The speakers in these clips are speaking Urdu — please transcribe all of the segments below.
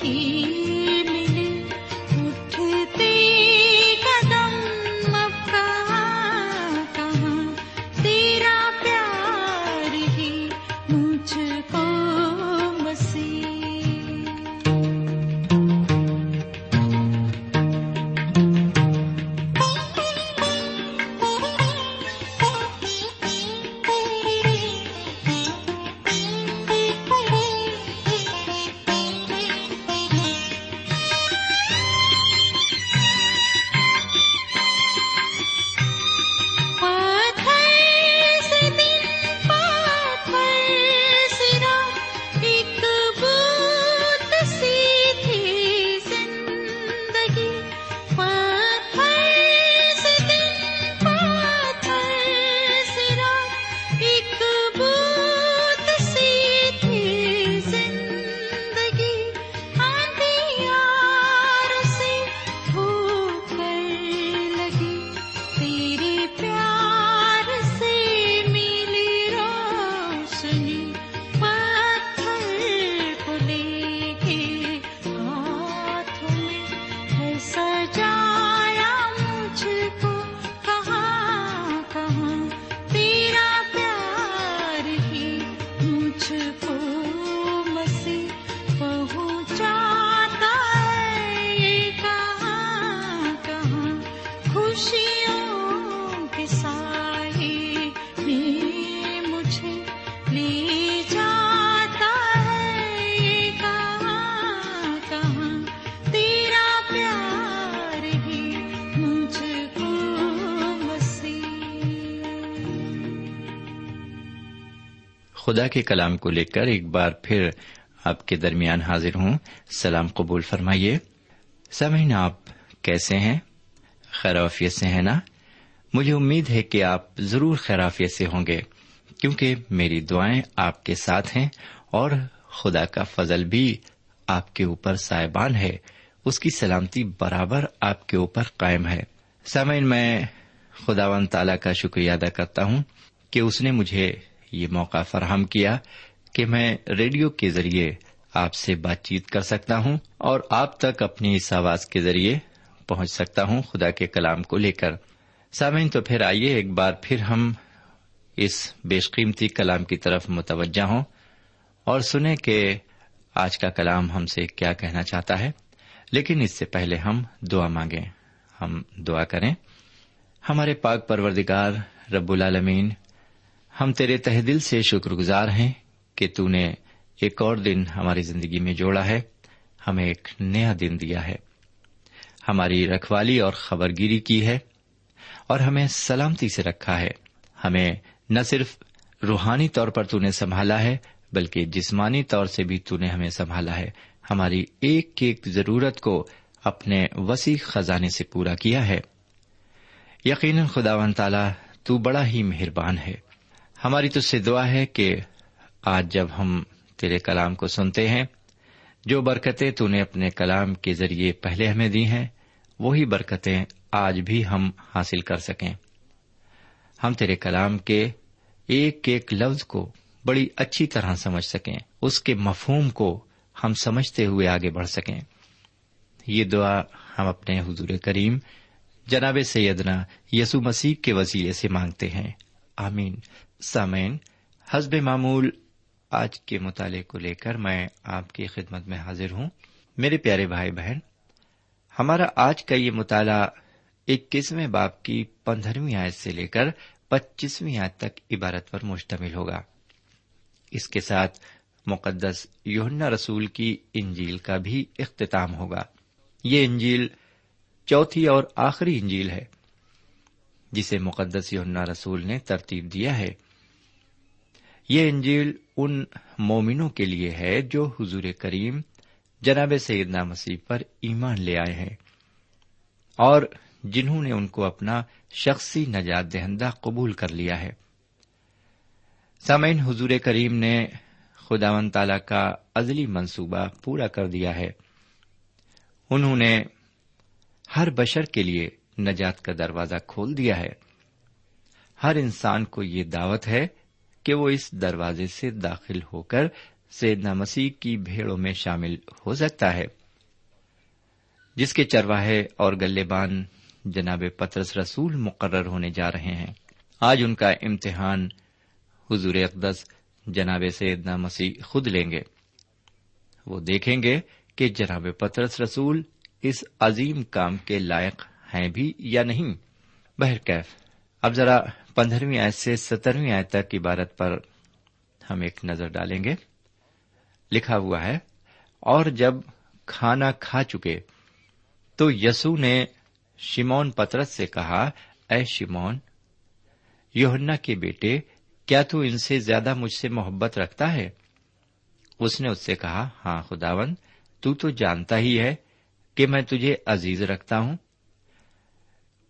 کی خدا کے کلام کو لے کر ایک بار پھر آپ کے درمیان حاضر ہوں۔ سلام قبول فرمائیے۔ سمعین آپ کیسے ہیں؟ خیرافیت سے ہیں نا؟ مجھے امید ہے کہ آپ ضرور خیرافیت سے ہوں گے، کیونکہ میری دعائیں آپ کے ساتھ ہیں اور خدا کا فضل بھی آپ کے اوپر سائبان ہے۔ اس کی سلامتی برابر آپ کے اوپر قائم ہے۔ سامعین، میں خداون تعالی کا شکریہ ادا کرتا ہوں کہ اس نے مجھے یہ موقع فراہم کیا کہ میں ریڈیو کے ذریعے آپ سے بات چیت کر سکتا ہوں اور آپ تک اپنی اس آواز کے ذریعے پہنچ سکتا ہوں خدا کے کلام کو لے کر۔ سامعین، تو پھر آئیے ایک بار پھر ہم اس بیش قیمتی کلام کی طرف متوجہ ہوں اور سنیں کہ آج کا کلام ہم سے کیا کہنا چاہتا ہے۔ لیکن اس سے پہلے ہم دعا مانگیں۔ ہم دعا کریں۔ ہمارے پاک پروردگار رب العالمین ہم تیرے تہ دل سے شکر گزار ہیں کہ تو نے ایک اور دن ہماری زندگی میں جوڑا ہے، ہمیں ایک نیا دن دیا ہے۔ ہماری رکھوالی اور خبر گیری کی ہے اور ہمیں سلامتی سے رکھا ہے۔ ہمیں نہ صرف روحانی طور پر تو نے سنبھالا ہے، بلکہ جسمانی طور سے بھی تو نے ہمیں سنبھالا ہے۔ ہماری ایک ایک ضرورت کو اپنے وسیع خزانے سے پورا کیا ہے۔ یقیناً خدا خداون تعالی تو بڑا ہی مہربان ہے۔ ہماری تجھ سے دعا ہے کہ آج جب ہم تیرے کلام کو سنتے ہیں، جو برکتیں تو نے اپنے کلام کے ذریعے پہلے ہمیں دی ہیں، وہی برکتیں آج بھی ہم حاصل کر سکیں۔ ہم تیرے کلام کے ایک ایک لفظ کو بڑی اچھی طرح سمجھ سکیں، اس کے مفہوم کو ہم سمجھتے ہوئے آگے بڑھ سکیں۔ یہ دعا ہم اپنے حضور کریم جناب سیدنا یسو مسیح کے وسیلے سے مانگتے ہیں۔ آمین۔ سامعین حزب معمول آج کے مطالعے کو لے کر میں آپ کی خدمت میں حاضر ہوں۔ میرے پیارے بھائی بہن، ہمارا آج کا یہ مطالعہ اکیسویں باپ کی پندرہویں آیت سے لے کر پچیسویں آیت تک عبارت پر مشتمل ہوگا۔ اس کے ساتھ مقدس یوننا رسول کی انجیل کا بھی اختتام ہوگا۔ یہ انجیل چوتھی اور آخری انجیل ہے۔ جسے مقدس یونا رسول نے ترتیب دیا ہے۔ یہ انجیل ان مومنوں کے لیے ہے جو حضور کریم جناب سیدنا مسیح پر ایمان لے آئے ہیں اور جنہوں نے ان کو اپنا شخصی نجات دہندہ قبول کر لیا ہے۔ سامعین، حضور کریم نے خدا و تعالی کا ازلی منصوبہ پورا کر دیا ہے۔ انہوں نے ہر بشر کے لیے نجات کا دروازہ کھول دیا ہے۔ ہر انسان کو یہ دعوت ہے کہ وہ اس دروازے سے داخل ہو کر سیدنا مسیح کی بھیڑوں میں شامل ہو سکتا ہے۔ جس کے چرواہے اور گلے بان جناب پترس رسول مقرر ہونے جا رہے ہیں۔ آج ان کا امتحان حضور اقدس جناب سیدنا مسیح خود لیں گے۔ وہ دیکھیں گے کہ جناب پترس رسول اس عظیم کام کے لائق ہیں بھی یا نہیں؟ بہرکیف، اب ذرا پندرہویں آیت سے سترویں آیت تک عبارت پر ہم ایک نظر ڈالیں گے۔ لکھا ہوا ہے، اور جب کھانا کھا چکے، تو یسو نے شمون پترت سے کہا، اے شمون یوہنا کے بیٹے، کیا تو ان سے زیادہ مجھ سے محبت رکھتا ہے؟ اس نے اس سے کہا ہاں خداون تو تو جانتا ہی ہے کہ میں تجھے عزیز رکھتا ہوں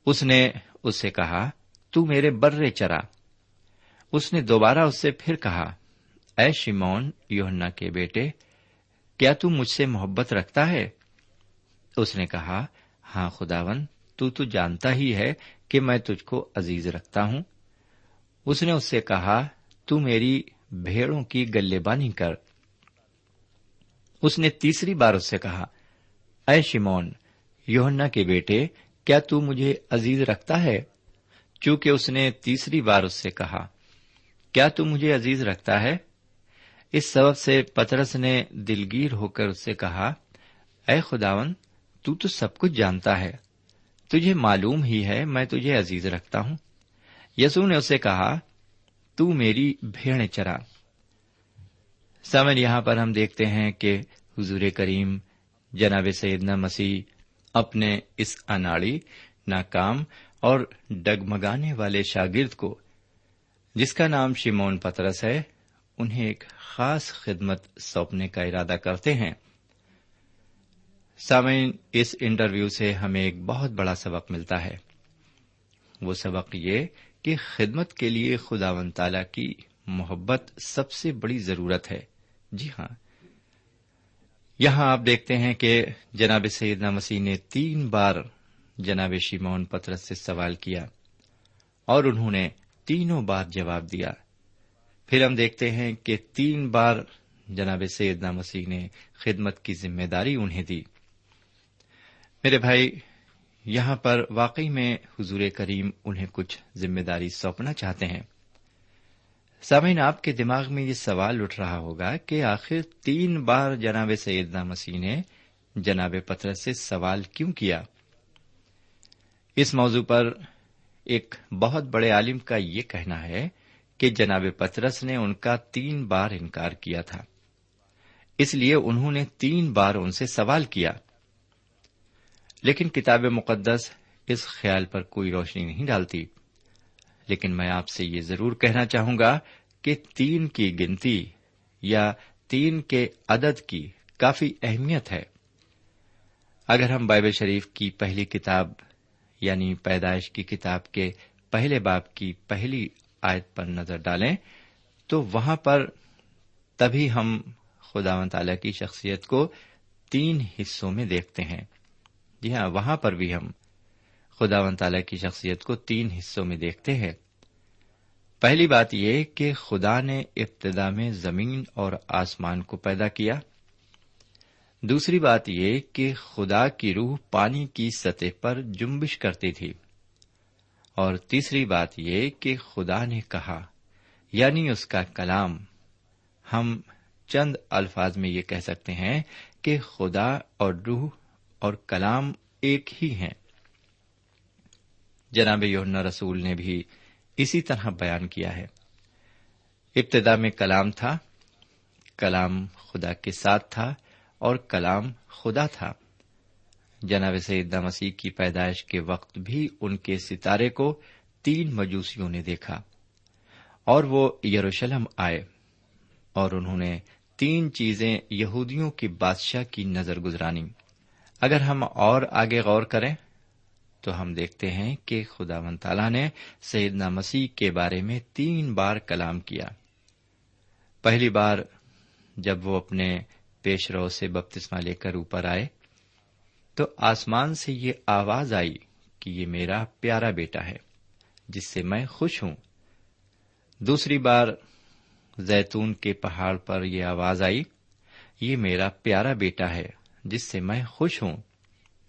اس نے اس سے کہا، تو میرے برے چرا. اس نے دوبارہ اس سے پھر کہا، اے شیمون یوہنا کے بیٹے، کیا تم مجھ سے محبت رکھتا ہے؟ اس نے کہا ہاں خداون، تو تو جانتا ہی ہے کہ میں تجھ کو عزیز رکھتا ہوں. اس نے اس سے کہا، تو میری بھیڑوں کی گلے بانی کر. اس نے تیسری بار اس سے کہا، اے شمون یوہنا کے بیٹے کیا تو مجھے عزیز رکھتا ہے؟ چونکہ اس نے تیسری بار اس سے کہا، کیا تو مجھے عزیز رکھتا ہے؟ اس سبب سے پترس نے دلگیر ہو کر اس سے کہا، اے خداون، تو تو سب کچھ جانتا ہے۔ تجھے معلوم ہی ہے، میں تجھے عزیز رکھتا ہوں۔ یسو نے اسے کہا، تو میری بھیڑ چرا۔ سمن یہاں پر ہم دیکھتے ہیں کہ حضور کریم جناب سیدنا مسیح اپنے اس اناڑی، ناکام اور ڈگمگانے والے شاگرد کو، جس کا نام شیمون پترس ہے، انہیں ایک خاص خدمت سونپنے کا ارادہ کرتے ہیں۔ سامعین، اس انٹرویو سے ہمیں ایک بہت بڑا سبق ملتا ہے۔ وہ سبق یہ کہ خدمت کے لیے خدا ون تعالی کی محبت سب سے بڑی ضرورت ہے۔ جی ہاں یہاں آپ دیکھتے ہیں کہ جناب سیدنا مسیح نے تین بار جناب شیمون پترس سے سوال کیا اور انہوں نے تینوں بار جواب دیا۔ پھر ہم دیکھتے ہیں کہ تین بار جناب سیدنا مسیح نے خدمت کی ذمہ داری انہیں دی۔ میرے بھائی، یہاں پر واقعی میں حضور کریم انہیں کچھ ذمہ داری سونپنا چاہتے ہیں۔ سامعین، آپ کے دماغ میں یہ سوال اٹھ رہا ہوگا کہ آخر تین بار جناب سیدنا مسیح نے جناب پترس سے سوال کیوں کیا؟ اس موضوع پر ایک بہت بڑے عالم کا یہ کہنا ہے کہ جناب پترس نے ان کا تین بار انکار کیا تھا۔ اس لیے انہوں نے تین بار ان سے سوال کیا۔ لیکن کتاب مقدس اس خیال پر کوئی روشنی نہیں ڈالتی۔ لیکن میں آپ سے یہ ضرور کہنا چاہوں گا کہ تین کی گنتی یا تین کے عدد کی کافی اہمیت ہے۔ اگر ہم بائبل شریف کی پہلی کتاب یعنی پیدائش کی کتاب کے پہلے باپ کی پہلی آیت پر نظر ڈالیں، تو وہاں پر تبھی ہم خدا و تعالی کی شخصیت کو تین حصوں میں دیکھتے ہیں۔ جی ہاں وہاں پر بھی ہم خدا و تعالی کی شخصیت کو تین حصوں میں دیکھتے ہیں۔ پہلی بات یہ کہ خدا نے ابتدا میں زمین اور آسمان کو پیدا کیا۔ دوسری بات یہ کہ خدا کی روح پانی کی سطح پر جمبش کرتی تھی۔ اور تیسری بات یہ کہ خدا نے کہا یعنی اس کا کلام۔ ہم چند الفاظ میں یہ کہہ سکتے ہیں کہ خدا اور روح اور کلام ایک ہی ہیں۔ جناب یونا رسول نے بھی اسی طرح بیان کیا ہے۔ ابتدا میں کلام تھا، کلام خدا کے ساتھ تھا اور کلام خدا تھا۔ جناب سیدہ مسیح کی پیدائش کے وقت بھی ان کے ستارے کو تین مجوسیوں نے دیکھا اور وہ یروشلم آئے اور انہوں نے تین چیزیں یہودیوں کی بادشاہ کی نظر گزرانی۔ اگر ہم اور آگے غور کریں تو ہم دیکھتے ہیں کہ خدا من تعالیٰ نے سیدنا مسیح کے بارے میں تین بار کلام کیا۔ پہلی بار جب وہ اپنے پیش رو سے بپتسما لے کر اوپر آئے، تو آسمان سے یہ آواز آئی کہ یہ میرا پیارا بیٹا ہے، جس سے میں خوش ہوں۔ دوسری بار زیتون کے پہاڑ پر یہ آواز آئی، یہ میرا پیارا بیٹا ہے، جس سے میں خوش ہوں۔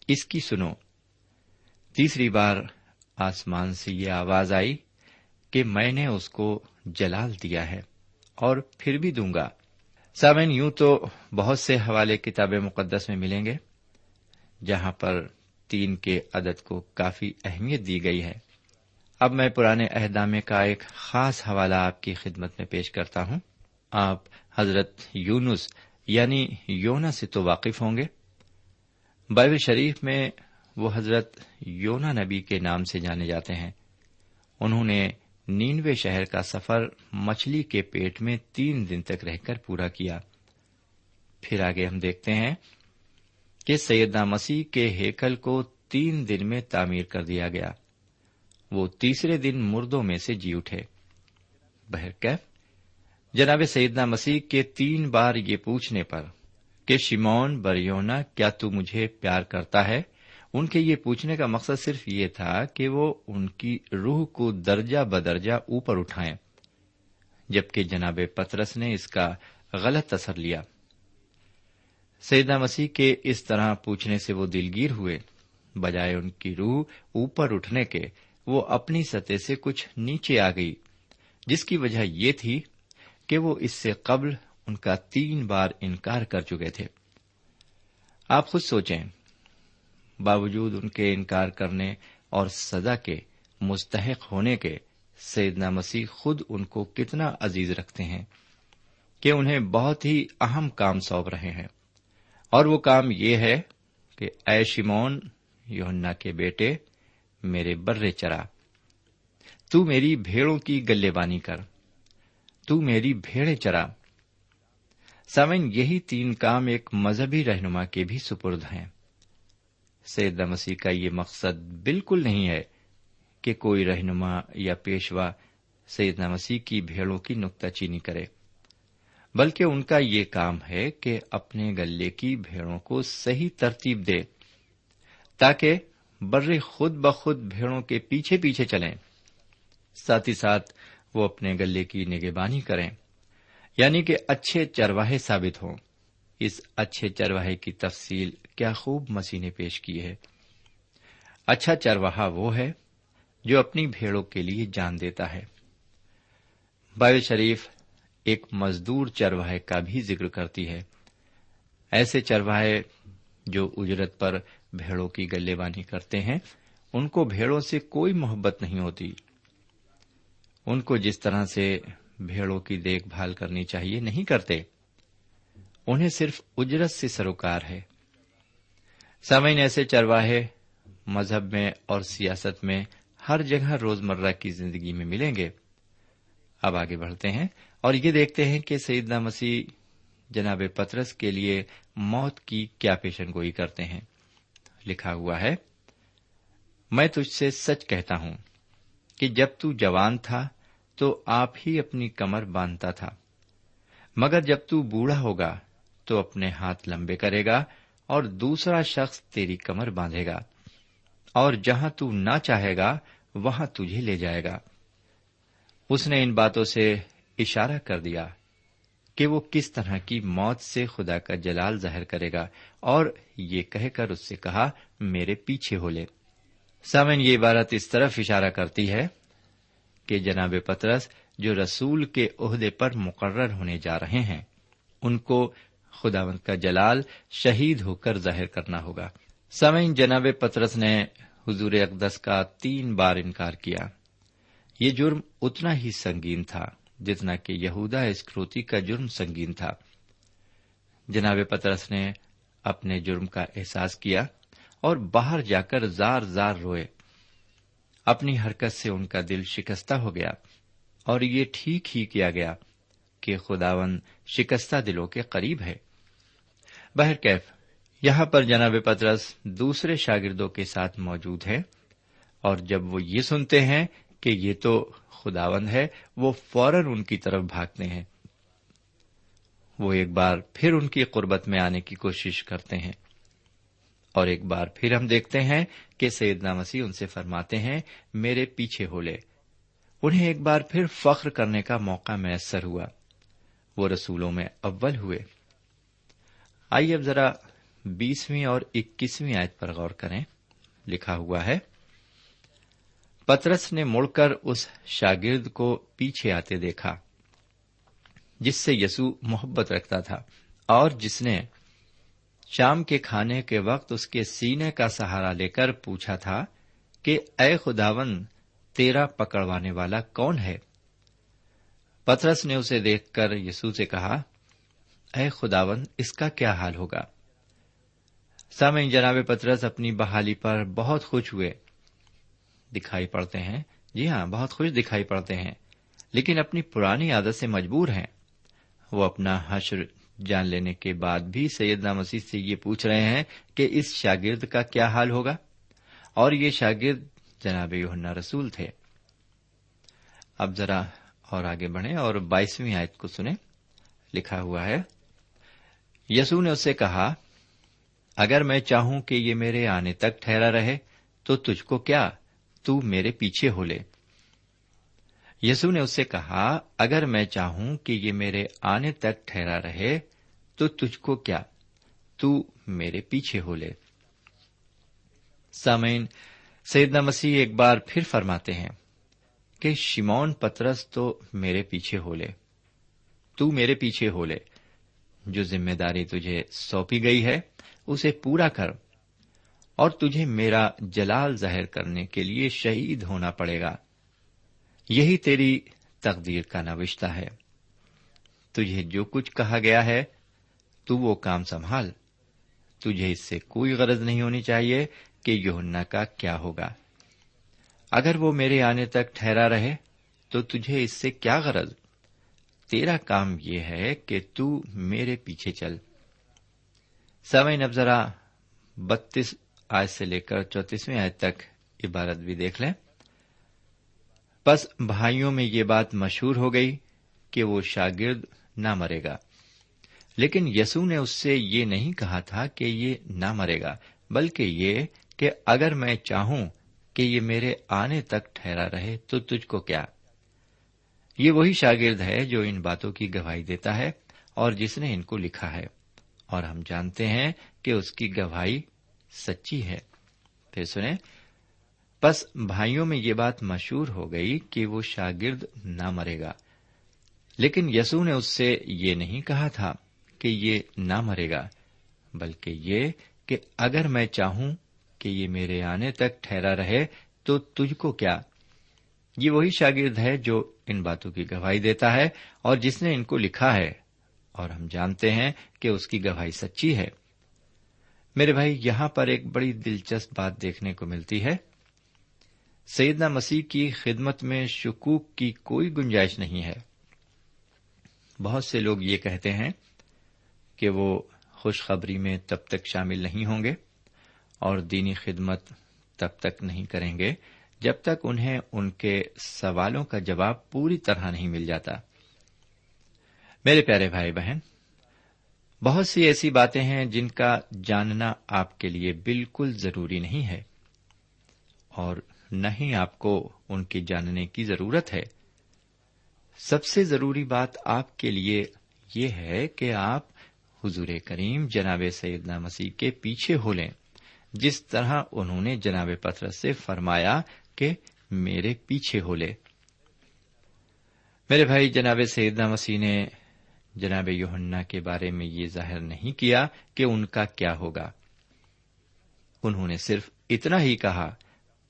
اس کی سنو تیسری بار آسمان سے یہ آواز آئی کہ میں نے اس کو جلال دیا ہے اور پھر بھی دوں گا۔ سامن یوں تو بہت سے حوالے کتاب مقدس میں ملیں گے جہاں پر تین کے عدد کو کافی اہمیت دی گئی ہے۔ اب میں پرانے عہدامے کا ایک خاص حوالہ آپ کی خدمت میں پیش کرتا ہوں۔ آپ حضرت یونس یعنی یونا سے تو واقف ہوں گے۔ بائبل شریف میں وہ حضرت یونا نبی کے نام سے جانے جاتے ہیں۔ انہوں نے نینوے شہر کا سفر مچھلی کے پیٹ میں تین دن تک رہ کر پورا کیا۔ پھر آگے ہم دیکھتے ہیں کہ سیدنا مسیح کے ہیکل کو تین دن میں تعمیر کر دیا گیا۔ وہ تیسرے دن مردوں میں سے جی اٹھے۔ بہرکیف جناب سیدنا مسیح کے تین بار یہ پوچھنے پر کہ شمون بریونا کیا تو مجھے پیار کرتا ہے؟ ان کے یہ پوچھنے کا مقصد صرف یہ تھا کہ وہ ان کی روح کو درجہ بدرجہ اوپر اٹھائیں، جبکہ جناب پترس نے اس کا غلط اثر لیا۔ سیدہ مسیح کے اس طرح پوچھنے سے وہ دلگیر ہوئے۔ بجائے ان کی روح اوپر اٹھنے کے، وہ اپنی سطح سے کچھ نیچے آ گئی، جس کی وجہ یہ تھی کہ وہ اس سے قبل ان کا تین بار انکار کر چکے تھے۔ آپ خود سوچیں باوجود ان کے انکار کرنے اور سزا کے مستحق ہونے کے سیدنا مسیح خود ان کو کتنا عزیز رکھتے ہیں کہ انہیں بہت ہی اہم کام سونپ رہے ہیں۔ اور وہ کام یہ ہے کہ اے شمون یونا کے بیٹے، میرے برے چرا، تو میری بھیڑوں کی گلے بانی کر، تو میری بھیڑے چرا۔ سمن یہی تین کام ایک مذہبی رہنما کے بھی سپرد ہیں۔ سید مسیح کا یہ مقصد بالکل نہیں ہے کہ کوئی رہنما یا پیشوا سید مسیح کی بھیڑوں کی نکتہ چینی کرے، بلکہ ان کا یہ کام ہے کہ اپنے گلے کی بھیڑوں کو صحیح ترتیب دے، تاکہ برے خود بخود بھیڑوں کے پیچھے پیچھے چلیں۔ ساتھ ہی ساتھ وہ اپنے گلے کی نگہبانی کریں یعنی کہ اچھے چرواہے ثابت ہوں۔ اس اچھے چرواہے کی تفصیل کیا خوب مسیح نے پیش کی ہے۔ اچھا چرواہا وہ ہے جو اپنی بھیڑوں کے لیے جان دیتا ہے۔ بائبل شریف ایک مزدور چرواہے کا بھی ذکر کرتی ہے۔ ایسے چرواہے جو اجرت پر بھیڑوں کی گلے بانی کرتے ہیں، ان کو بھیڑوں سے کوئی محبت نہیں ہوتی۔ ان کو جس طرح سے بھیڑوں کی دیکھ بھال کرنی چاہیے نہیں کرتے۔ انہیں صرف اجرت سے سروکار ہے۔ سمعین ایسے چرواہے مذہب میں اور سیاست میں ہر جگہ روزمرہ کی زندگی میں ملیں گے۔ اب آگے بڑھتے ہیں اور یہ دیکھتے ہیں کہ سیدنا مسیح جناب پترس کے لیے موت کی کیا پیشن گوئی کرتے ہیں۔ لکھا ہوا ہے، میں تجھ سے سچ کہتا ہوں کہ جب تو جوان تھا تو آپ ہی اپنی کمر باندھتا تھا، مگر جب تو بوڑھا ہوگا تو اپنے ہاتھ لمبے کرے گا اور دوسرا شخص تیری کمر باندھے گا۔ اور جہاں تو نہ چاہے گا، وہاں تجھے لے جائے گا۔ اس نے ان باتوں سے اشارہ کر دیا کہ وہ کس طرح کی موت سے خدا کا جلال ظاہر کرے گا اور یہ کہہ کر اس سے کہا، میرے پیچھے ہو لے۔ سامن یہ عبارت اس طرف اشارہ کرتی ہے کہ جناب پترس جو رسول کے عہدے پر مقرر ہونے جا رہے ہیں، ان کو خداوند کا جلال شہید ہو کر ظاہر کرنا ہوگا۔ سمعین جناب پترس نے حضور اقدس کا تین بار انکار کیا۔ یہ جرم اتنا ہی سنگین تھا جتنا کہ یہودا اسکروتی کا جرم سنگین تھا۔ جناب پترس نے اپنے جرم کا احساس کیا اور باہر جا کر زار زار روئے۔ اپنی حرکت سے ان کا دل شکستہ ہو گیا اور یہ ٹھیک ہی کیا گیا۔ کہ خداون شکستہ دلوں کے قریب ہے۔ بہرکیف یہاں پر جناب پترس دوسرے شاگردوں کے ساتھ موجود ہے اور جب وہ یہ سنتے ہیں کہ یہ تو خداون ہے، وہ فوراً ان کی طرف بھاگتے ہیں۔ وہ ایک بار پھر ان کی قربت میں آنے کی کوشش کرتے ہیں۔ اور ایک بار پھر ہم دیکھتے ہیں کہ سیدنا مسیح ان سے فرماتے ہیں، میرے پیچھے ہو لے۔ انہیں ایک بار پھر فخر کرنے کا موقع میسر ہوا۔ وہ رسولوں میں اول ہوئے۔ آئیے اب ذرا بیسویں اور اکیسویں آیت پر غور کریں۔ لکھا ہوا ہے، پترس نے مڑ کر اس شاگرد کو پیچھے آتے دیکھا، جس سے یسو محبت رکھتا تھا، اور جس نے شام کے کھانے کے وقت اس کے سینے کا سہارا لے کر پوچھا تھا کہ، اے خداون تیرا پکڑوانے والا کون ہے؟ پترس نے اسے دیکھ کر یسو سے کہا، اے خداون، اس کا کیا حال ہوگا؟ سامع جناب پترس اپنی بحالی پر بہت خوش ہوئے۔ دکھائی پڑتے ہیں۔ جی ہاں بہت خوش دکھائی پڑتے ہیں۔ لیکن اپنی پرانی عادت سے مجبور ہیں۔ وہ اپنا حشر جان لینے کے بعد بھی سیدنا مسیح سے یہ پوچھ رہے ہیں کہ اس شاگرد کا کیا حال ہوگا؟ اور یہ شاگرد جناب یوہنا رسول تھے۔ اب ذرا اور آگے بڑھیں اور بائیسویں آیت کو سنیں۔ لکھا ہوا ہے یسو نے اس سے کہا، اگر میں چاہوں کہ یہ میرے آنے تک ٹھہرا رہے، تو تجھ کو کیا؟ تو میرے پیچھے ہو لے۔ یسو نے اس سے کہا، اگر میں چاہوں کہ یہ میرے آنے تک ٹھہرا رہے، تو تجھ کو کیا؟ تو میرے پیچھے ہو لے۔ سامعین، سیدنا مسیح ایک بار پھر فرماتے ہیں کہ شمون پترس تو میرے پیچھے ہو لے۔ تو میرے پیچھے ہو لے۔ جو ذمہ داری تجھے سونپی گئی ہے، اسے پورا کر۔ اور تجھے میرا جلال ظاہر کرنے کے لیے شہید ہونا پڑے گا۔ یہی تیری تقدیر کا نوشتہ ہے۔ تجھے جو کچھ کہا گیا ہے، تو وہ کام سنبھال۔ تجھے اس سے کوئی غرض نہیں ہونی چاہیے کہ یونا کا کیا ہوگا۔ اگر وہ میرے آنے تک ٹھہرا رہے تو تجھے اس سے کیا غرض؟ تیرا کام یہ ہے کہ تو میرے پیچھے چل۔ سوئن اب ذرا بتیس آج سے لے کر چوتیسویں آج تک عبارت بھی دیکھ لیں۔ بس بھائیوں میں یہ بات مشہور ہو گئی کہ وہ شاگرد نہ مرے گا۔ لیکن یسو نے اس سے یہ نہیں کہا تھا کہ یہ نہ مرے گا، بلکہ یہ کہ اگر میں چاہوں کہ یہ میرے آنے تک ٹھہرا رہے تو تجھ کو کیا؟ یہ وہی شاگرد ہے جو ان باتوں کی گواہی دیتا ہے اور جس نے ان کو لکھا ہے۔ اور ہم جانتے ہیں کہ اس کی گواہی سچی ہے۔ پھر سنیں بس بھائیوں میں یہ بات مشہور ہو گئی کہ وہ شاگرد نہ مرے گا۔ لیکن یسو نے اس سے یہ نہیں کہا تھا کہ یہ نہ مرے گا، بلکہ یہ کہ اگر میں چاہوں کہ یہ میرے آنے تک ٹھہرا رہے تو تجھ کو کیا؟ یہ وہی شاگرد ہے جو ان باتوں کی گواہی دیتا ہے اور جس نے ان کو لکھا ہے، اور ہم جانتے ہیں کہ اس کی گواہی سچی ہے۔ میرے بھائی، یہاں پر ایک بڑی دلچسپ بات دیکھنے کو ملتی ہے۔ سیدنا مسیح کی خدمت میں شکوک کی کوئی گنجائش نہیں ہے۔ بہت سے لوگ یہ کہتے ہیں کہ وہ خوشخبری میں تب تک شامل نہیں ہوں گے۔ اور دینی خدمت تب تک نہیں کریں گے جب تک انہیں ان کے سوالوں کا جواب پوری طرح نہیں مل جاتا۔ میرے پیارے بھائی بہن، بہت سی ایسی باتیں ہیں جن کا جاننا آپ کے لیے بالکل ضروری نہیں ہے اور نہ ہی آپ کو ان کی جاننے کی ضرورت ہے۔ سب سے ضروری بات آپ کے لیے یہ ہے کہ آپ حضور کریم جناب سیدنا مسیح کے پیچھے ہو لیں۔ جس طرح انہوں نے جناب پتھر سے فرمایا کہ میرے پیچھے ہو لے۔ میرے بھائی، جناب سیدنا مسیح نے جناب یوہنا کے بارے میں یہ ظاہر نہیں کیا کہ ان کا کیا ہوگا۔ انہوں نے صرف اتنا ہی کہا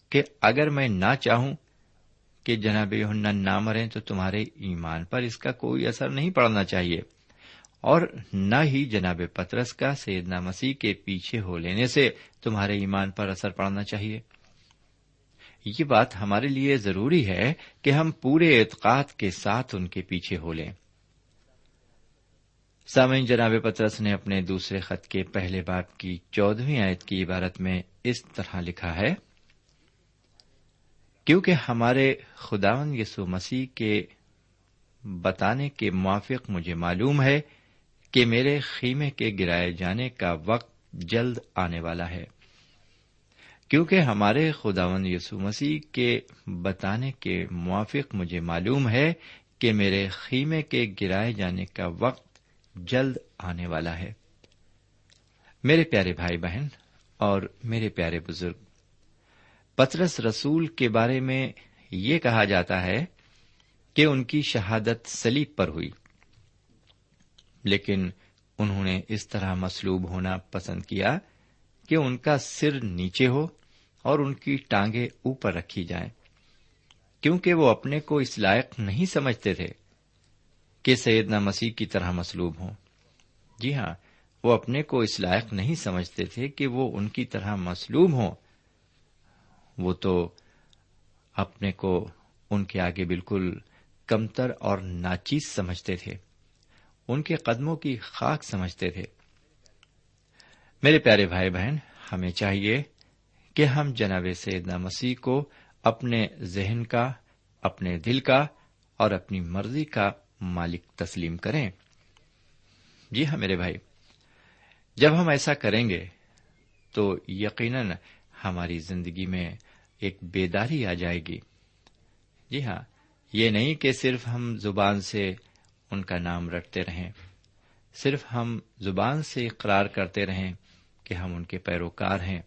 کہ اگر میں نہ چاہوں کہ جناب یوہنا نہ مرے تو تمہارے ایمان پر اس کا کوئی اثر نہیں پڑنا چاہیے۔ اور نہ ہی جناب پترس کا سیدنا مسیح کے پیچھے ہو لینے سے تمہارے ایمان پر اثر پڑنا چاہیے۔ یہ بات ہمارے لیے ضروری ہے کہ ہم پورے اعتقاد کے ساتھ ان کے پیچھے ہو لیں۔ سامعین، جناب پترس نے اپنے دوسرے خط کے پہلے باپ کی چودہویں آیت کی عبارت میں اس طرح لکھا ہے، کیونکہ ہمارے خداون یسو مسیح کے بتانے کے موافق مجھے معلوم ہے کہ میرے خیمے کے گرائے جانے کا وقت جلد آنے والا ہے۔ کیونکہ ہمارے خداون یسو مسیح کے بتانے کے موافق مجھے معلوم ہے کہ میرے خیمے کے گرائے جانے کا وقت جلد آنے والا ہے۔ میرے پیارے بھائی بہن اور میرے پیارے بزرگ، پترس رسول کے بارے میں یہ کہا جاتا ہے کہ ان کی شہادت سلیب پر ہوئی۔ لیکن انہوں نے اس طرح مسلوب ہونا پسند کیا کہ ان کا سر نیچے ہو اور ان کی ٹانگیں اوپر رکھی جائیں، کیونکہ وہ اپنے کو اس لائق نہیں سمجھتے تھے کہ سیدنا مسیح کی طرح مسلوب ہوں۔ جی ہاں وہ اپنے کو اس لائق نہیں سمجھتے تھے کہ وہ ان کی طرح مسلوب ہوں۔ وہ تو اپنے کو ان کے آگے بالکل کمتر اور ناچیز سمجھتے تھے۔ ان کے قدموں کی خاک سمجھتے تھے۔ میرے پیارے بھائی بہن، ہمیں چاہیے کہ ہم جناب سیدنا مسیح کو اپنے ذہن کا، اپنے دل کا اور اپنی مرضی کا مالک تسلیم کریں۔ جی ہاں میرے بھائی، جب ہم ایسا کریں گے تو یقیناً ہماری زندگی میں ایک بیداری آ جائے گی۔ جی ہاں یہ نہیں کہ صرف ہم زبان سے ان کا نام رکھتے رہیں۔ صرف ہم زبان سے اقرار کرتے رہیں کہ ہم ان کے پیروکار ہیں،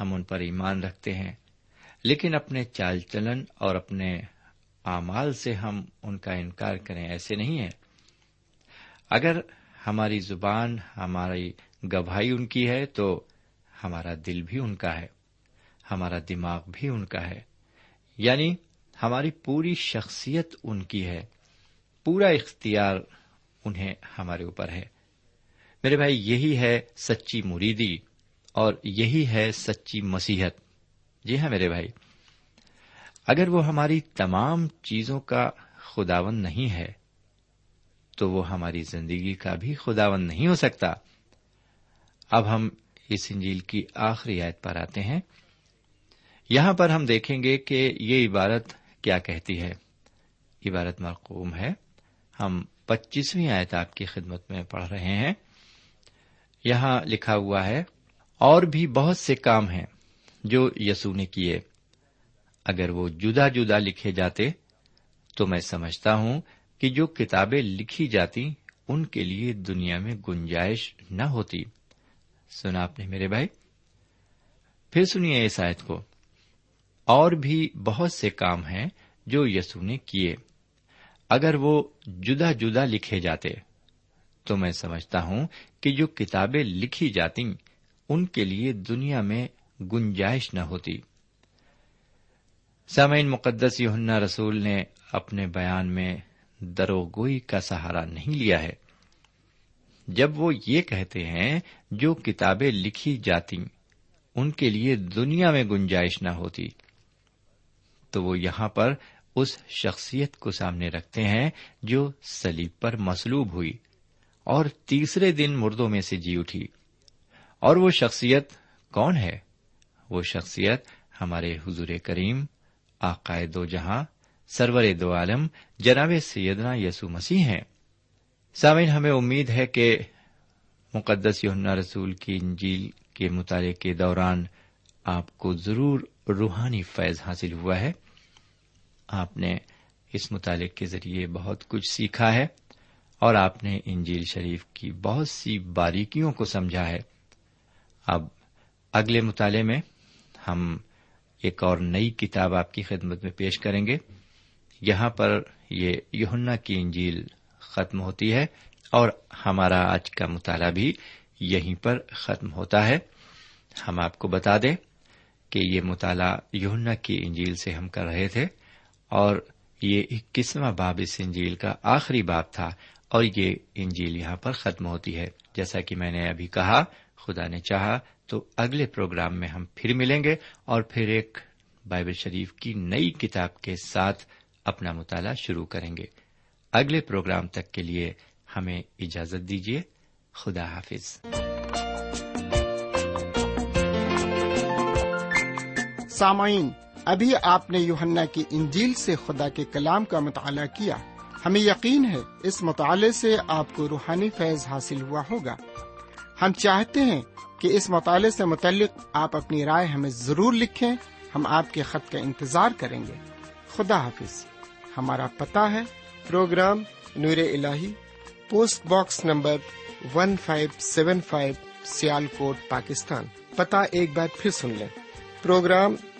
ہم ان پر ایمان رکھتے ہیں۔ لیکن اپنے چال چلن اور اپنے اعمال سے ہم ان کا انکار کریں ایسے نہیں ہے اگر ہماری زبان ہماری گواہی ان کی ہے تو ہمارا دل بھی ان کا ہے، ہمارا دماغ بھی ان کا ہے۔ یعنی ہماری پوری شخصیت ان کی ہے۔ پورا اختیار انہیں ہمارے اوپر ہے۔ میرے بھائی، یہی ہے سچی مریدی اور یہی ہے سچی مسیحت۔ جی ہاں میرے بھائی، اگر وہ ہماری تمام چیزوں کا خداون نہیں ہے، تو وہ ہماری زندگی کا بھی خداون نہیں ہو سکتا۔ اب ہم اس انجیل کی آخری آیت پر آتے ہیں۔ یہاں پر ہم دیکھیں گے کہ یہ عبارت کیا کہتی ہے۔ عبارت مرقوم ہے۔ ہم پچیسویں آیت آپ کی خدمت میں پڑھ رہے ہیں۔ یہاں لکھا ہوا ہے، اور بھی بہت سے کام ہیں جو یسو نے کیے۔ اگر وہ جدا جدا لکھے جاتے، تو میں سمجھتا ہوں کہ جو کتابیں لکھی جاتی، ان کے لیے دنیا میں گنجائش نہ ہوتی۔ سنا آپ نے میرے بھائی؟ پھر سنیے اس آیت کو۔ اور بھی بہت سے کام ہیں جو یسو نے کیے۔ اگر وہ جدا جدا لکھے جاتے، تو میں سمجھتا ہوں کہ جو کتابیں لکھی جاتی ان کے لیے دنیا میں گنجائش نہ ہوتی۔ سامعین مقدس یونا رسول نے اپنے بیان میں دروگوئی کا سہارا نہیں لیا ہے۔ جب وہ یہ کہتے ہیں، جو کتابیں لکھی جاتی ان کے لیے دنیا میں گنجائش نہ ہوتی، تو وہ یہاں پر اس شخصیت کو سامنے رکھتے ہیں جو سلیب پر مسلوب ہوئی اور تیسرے دن مردوں میں سے جی اٹھی۔ اور وہ شخصیت کون ہے؟ وہ شخصیت ہمارے حضور کریم آقائے دو جہاں، سرور دو عالم، جناب سیدنا یسو مسیح ہیں۔ سامعین، ہمیں امید ہے کہ مقدس یوننا رسول کی انجیل کے مطالعے کے دوران آپ کو ضرور روحانی فیض حاصل ہوا ہے۔ آپ نے اس مطالعے کے ذریعے بہت کچھ سیکھا ہے اور آپ نے انجیل شریف کی بہت سی باریکیوں کو سمجھا ہے۔ اب اگلے مطالعے میں ہم ایک اور نئی کتاب آپ کی خدمت میں پیش کریں گے۔ یہاں پر یہ یونا کی انجیل ختم ہوتی ہے اور ہمارا آج کا مطالعہ بھی یہیں پر ختم ہوتا ہے۔ ہم آپ کو بتا دیں کہ یہ مطالعہ یونا کی انجیل سے ہم کر رہے تھے۔ اور یہ اکیسواں باب اس انجیل کا آخری باب تھا اور یہ انجیل یہاں پر ختم ہوتی ہے۔ جیسا کہ میں نے ابھی کہا، خدا نے چاہا تو اگلے پروگرام میں ہم پھر ملیں گے اور پھر ایک بائبل شریف کی نئی کتاب کے ساتھ اپنا مطالعہ شروع کریں گے۔ اگلے پروگرام تک کے لیے ہمیں اجازت دیجیے۔ خدا حافظ۔ سامعین ابھی آپ نے یوہنا کی انجیل سے خدا کے کلام کا مطالعہ کیا۔ ہمیں یقین ہے اس مطالعے سے آپ کو روحانی فیض حاصل ہوا ہوگا۔ ہم چاہتے ہیں کہ اس مطالعے سے متعلق آپ اپنی رائے ہمیں ضرور لکھیں۔ ہم آپ کے خط کا انتظار کریں گے۔ خدا حافظ۔ ہمارا پتا ہے۔ پروگرام نور ال post box number one five seven five Sialkot, Pakistan. پتا ایک بار پھر سن لیں۔ پروگرام